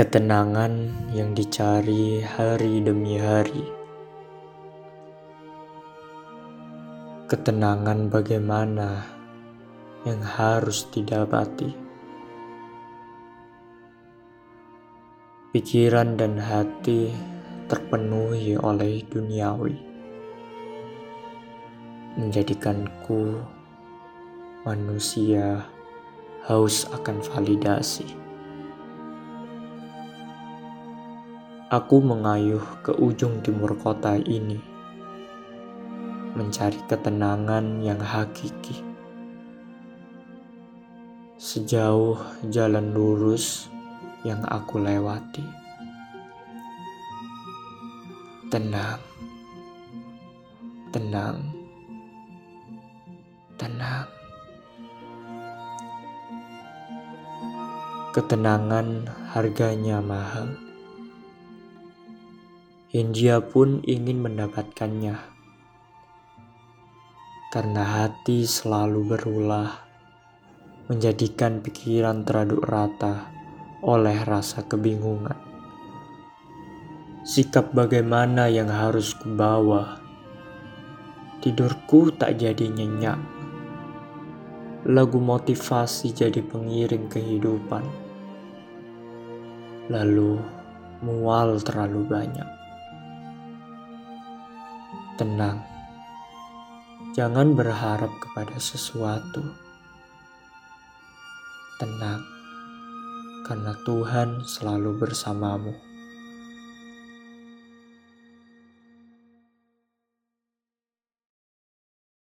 Ketenangan yang dicari hari demi hari. Ketenangan bagaimana yang harus didapati. Pikiran dan hati terpenuhi oleh duniawi. Menjadikanku manusia haus akan validasi. Aku mengayuh ke ujung timur kota ini, mencari ketenangan yang hakiki. Sejauh jalan lurus yang aku lewati, tenang, tenang, tenang. Ketenangan harganya mahal. Hindia pun ingin mendapatkannya. Karena hati selalu berulah, menjadikan pikiran teraduk rata oleh rasa kebingungan. Sikap bagaimana yang harus kubawa? Tidurku tak jadi nyenyak. Lagu motivasi jadi pengiring kehidupan. Lalu mual terlalu banyak. Tenang, jangan berharap kepada sesuatu. Tenang, karena Tuhan selalu bersamamu.